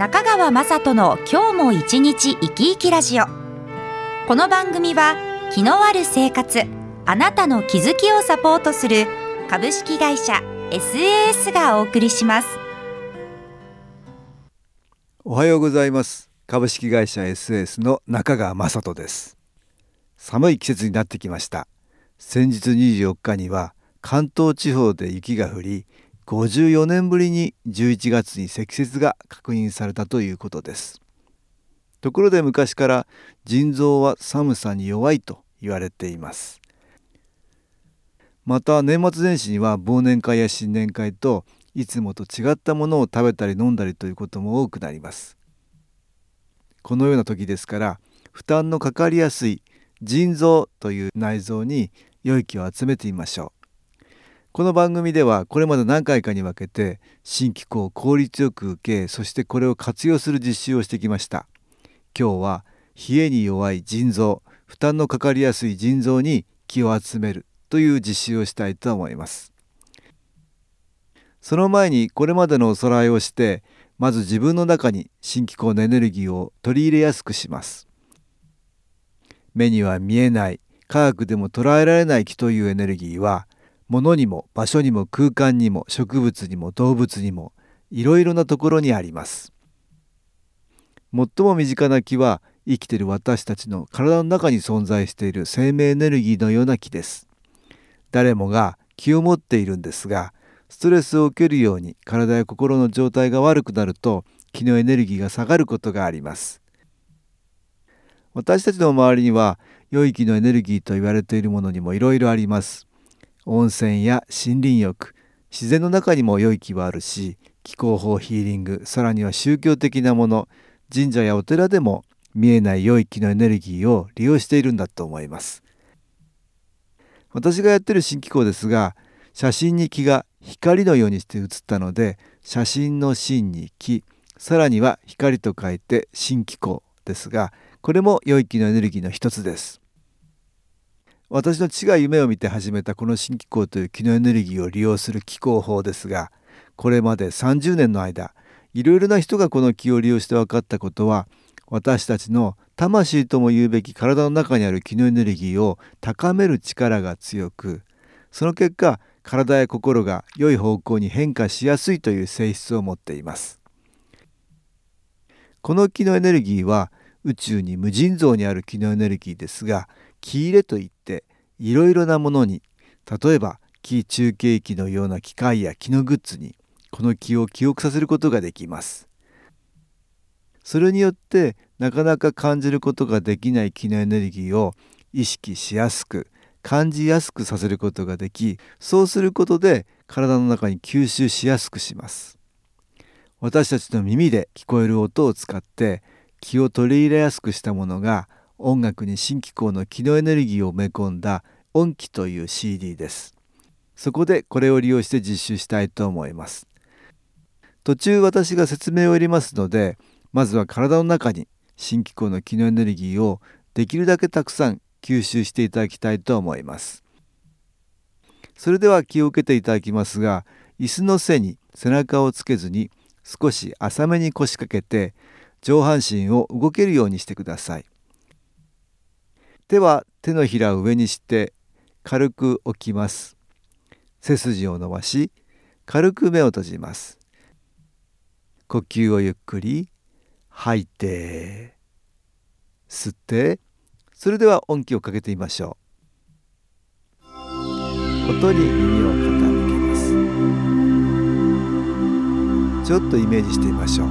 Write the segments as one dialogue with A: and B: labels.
A: 中川雅人の今日も一日生き生きラジオ。この番組は気のある生活あなたの気づきをサポートする株式会社 SAS がお送りします。
B: おはようございます。株式会社 SAS の中川雅人です。寒い季節になってきました。先日24日には関東地方で雪が降り54年ぶりに11月に積雪が確認されたということです。ところで昔から腎臓は寒さに弱いと言われています。また年末年始には忘年会や新年会といつもと違ったものを食べたり飲んだりということも多くなります。このような時ですから負担のかかりやすい腎臓という内臓に良い気を集めてみましょう。この番組ではこれまで何回かに分けて新機構を効率よく受けそしてこれを活用する実習をしてきました。今日は冷えに弱い腎臓負担のかかりやすい腎臓に気を集めるという実習をしたいと思います。その前にこれまでのおさらいをしてまず自分の中に新機構のエネルギーを取り入れやすくします。目には見えない科学でも捉えられない気というエネルギーは物にも場所にも空間にも植物にも動物にもいろいろなところにあります。最も身近な木は生きている私たちの体の中に存在している生命エネルギーのような木です。誰もが気を持っているんですがストレスを受けるように体や心の状態が悪くなると気のエネルギーが下がることがあります。私たちの周りには良い気のエネルギーと言われているものにもいろいろあります。温泉や森林浴自然の中にも良い気はあるし気候法ヒーリングさらには宗教的なもの神社やお寺でも見えない良い気のエネルギーを利用しているんだと思います。私がやってる新機構ですが写真に気が光のようにして写ったので写真の真に気さらには光と書いて新機構ですがこれも良い気のエネルギーの一つです。私の父が夢を見て始めたこの新機構という気のエネルギーを利用する気候法ですがこれまで30年の間いろいろな人がこの気を利用して分かったことは私たちの魂とも言うべき体の中にある気のエネルギーを高める力が強くその結果体や心が良い方向に変化しやすいという性質を持っています。この気のエネルギーは宇宙に無尽蔵にある気のエネルギーですが気入れといっていろいろなものに例えば気中継機のような機械や気のグッズにこの気を記憶させることができます。それによってなかなか感じることができない気のエネルギーを意識しやすく感じやすくさせることができそうすることで体の中に吸収しやすくします。私たちの耳で聞こえる音を使って気を取り入れやすくしたものが音楽に新機構の気のエネルギーを埋め込んだ音機という CD です。そこでこれを利用して実習したいと思います。途中私が説明を入れますのでまずは体の中に新機構の気のエネルギーをできるだけたくさん吸収していただきたいと思います。それでは気を受けていただきますが椅子の背に背中をつけずに少し浅めに腰掛けて上半身を動けるようにしてください。手は手のひらを上にして軽く置きます。背筋を伸ばし軽く目を閉じます。呼吸をゆっくり吐いて吸ってそれでは音気をかけてみましょう。音に耳を傾けます。ちょっとイメージしてみましょう。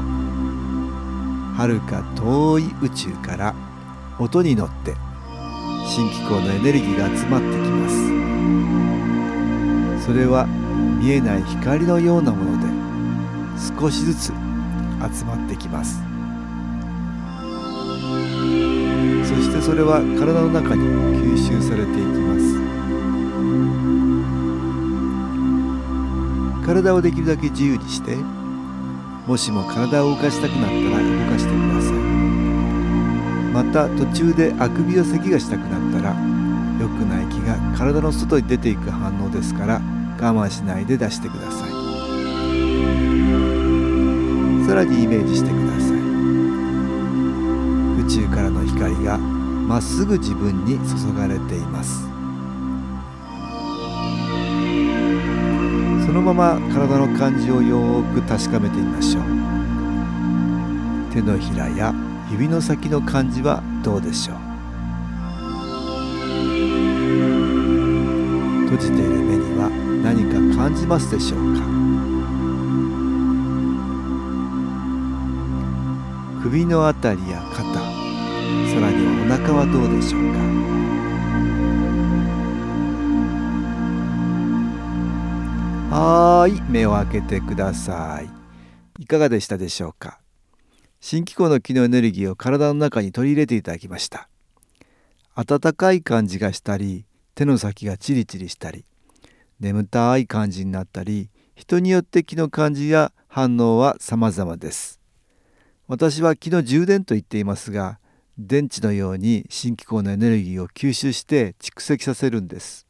B: 遥か遠い宇宙から音に乗って新機構のエネルギーが集まってきます。それは見えない光のようなもので少しずつ集まってきます。そしてそれは体の中に吸収されていきます。体をできるだけ自由にしてもしも体を動かしたくなったら動かしてください。また途中であくびや咳がしたくなったら良くない気が体の外に出ていく反応ですから我慢しないで出してください。さらにイメージしてください。宇宙からの光がまっすぐ自分に注がれています。そのまま体の感じをよく確かめてみましょう。手のひらや指の先の感じはどうでしょう？閉じている目には何か感じますでしょうか？首のあたりや肩さらにはお腹はどうでしょうか？はい目を開けてください。いかがでしたでしょうか？新機構の機能エネルギーを体の中に取り入れていただきました。温かい感じがしたり手の先がチリチリしたり眠たい感じになったり人によって気の感じや反応は様々です。私は気の充電と言っていますが電池のように新機構のエネルギーを吸収して蓄積させるんです。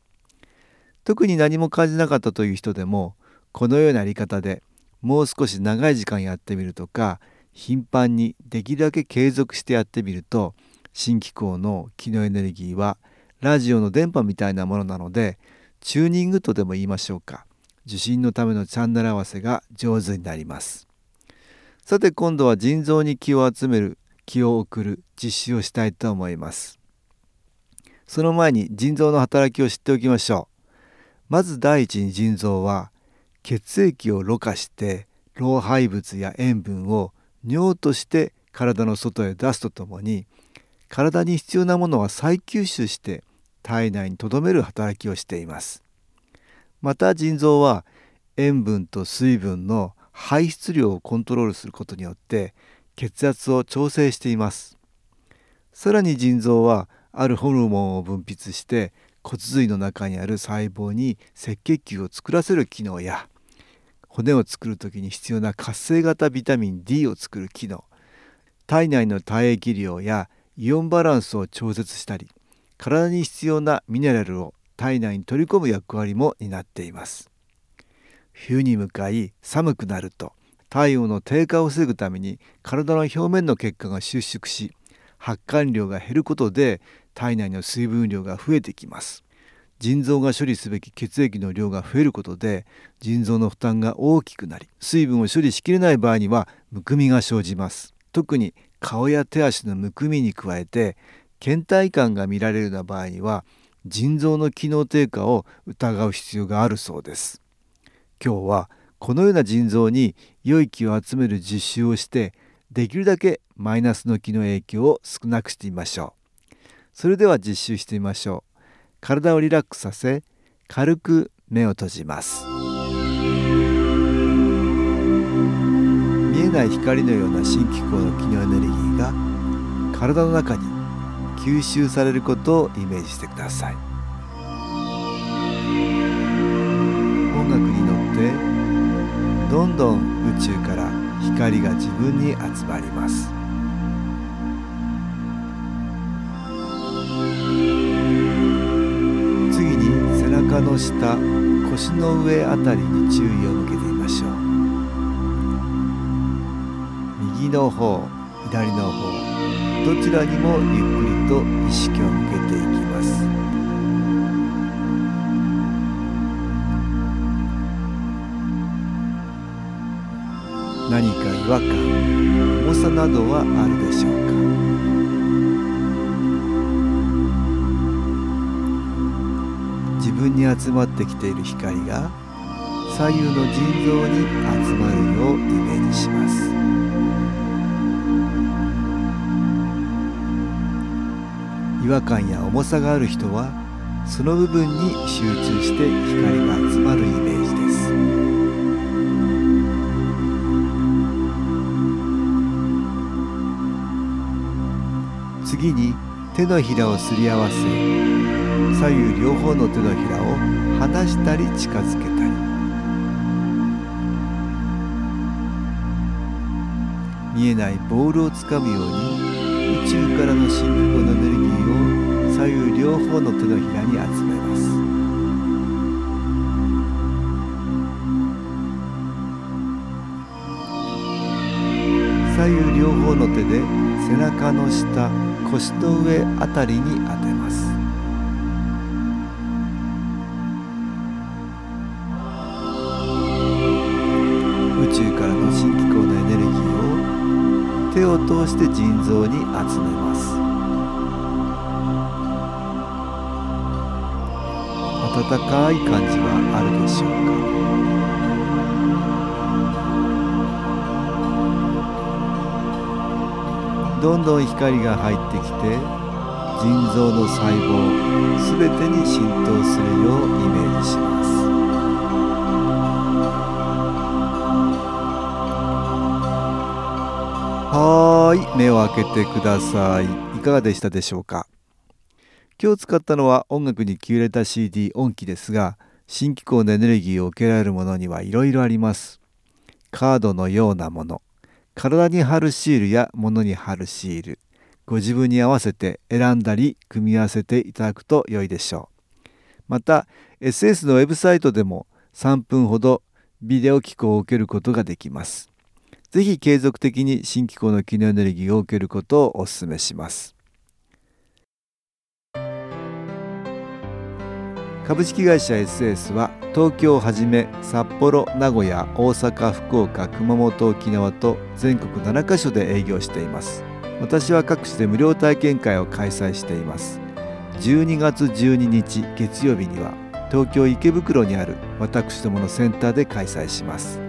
B: 特に何も感じなかったという人でもこのようなやり方でもう少し長い時間やってみるとか頻繁にできるだけ継続してやってみると新機構の機能エネルギーはラジオの電波みたいなものなのでチューニングとでも言いましょうか。受信のためのチャンネル合わせが上手になります。さて今度は腎臓に気を集める気を送る実習をしたいと思います。その前に腎臓の働きを知っておきましょう。まず第一に腎臓は血液をろ過して老廃物や塩分を尿として体の外へ出すとともに体に必要なものは再吸収して体内に留める働きをしています。また腎臓は塩分と水分の排出量をコントロールすることによって血圧を調整しています。さらに腎臓はあるホルモンを分泌して骨髄の中にある細胞に赤血球を作らせる機能や骨を作る時に必要な活性型ビタミン D を作る機能。体内の体液量やイオンバランスを調節したり体に必要なミネラルを体内に取り込む役割も担っています。冬に向かい寒くなると体温の低下を防ぐために体の表面の血管が収縮し発汗量が減ることで体内の水分量が増えてきます。腎臓が処理すべき血液の量が増えることで腎臓の負担が大きくなり水分を処理しきれない場合にはむくみが生じます。特に顔や手足のむくみに加えて倦怠感が見られるような場合には腎臓の機能低下を疑う必要があるそうです。今日はこのような腎臓に良い気を集める実習をしてできるだけマイナスの気の影響を少なくしてみましょう。それでは実習してみましょう。体をリラックスさせ軽く目を閉じます。見えない光のような新機構の機能エネルギーが体の中に吸収されることをイメージしてください。音楽に乗ってどんどん宇宙から光が自分に集まります。下腰の上あたりに注意を向けてみましょう。右の方左の方どちらにもゆっくりと意識を向けていきます。何か違和感重さなどはあるでしょうか？分に集まってきている光が左右の腎臓に集まるようイメージします。違和感や重さがある人はその部分に集中して光が集まるイメージです。次に手のひらをすり合わせ左右両方の手のひらを離したり近づけたり。見えないボールをつかむように宇宙からの信号のエネルギーを左右両方の手のひらに集めます。左右両方の手で背中の下腰の上あたりに当てして腎臓に集めます。温かい感じはあるでしょうか？どんどん光が入ってきて腎臓の細胞すべてに浸透するようイメージします。はーい目を開けてください。いかがでしたでしょうか？今日使ったのは音楽に気入れた CD 音機ですが新機構のエネルギーを受けられるものにはいろいろあります。カードのようなもの体に貼るシールや物に貼るシールご自分に合わせて選んだり組み合わせていただくと良いでしょう。また SS のウェブサイトでも3分ほどビデオ機構を受けることができます。ぜひ継続的に新機構の機能エネルギーを受けることをお勧めします。株式会社 SS は東京をはじめ札幌名古屋大阪福岡熊本沖縄と全国7カ所で営業しています。私は各地で無料体験会を開催しています。12月12日月曜日には東京池袋にある私どものセンターで開催します。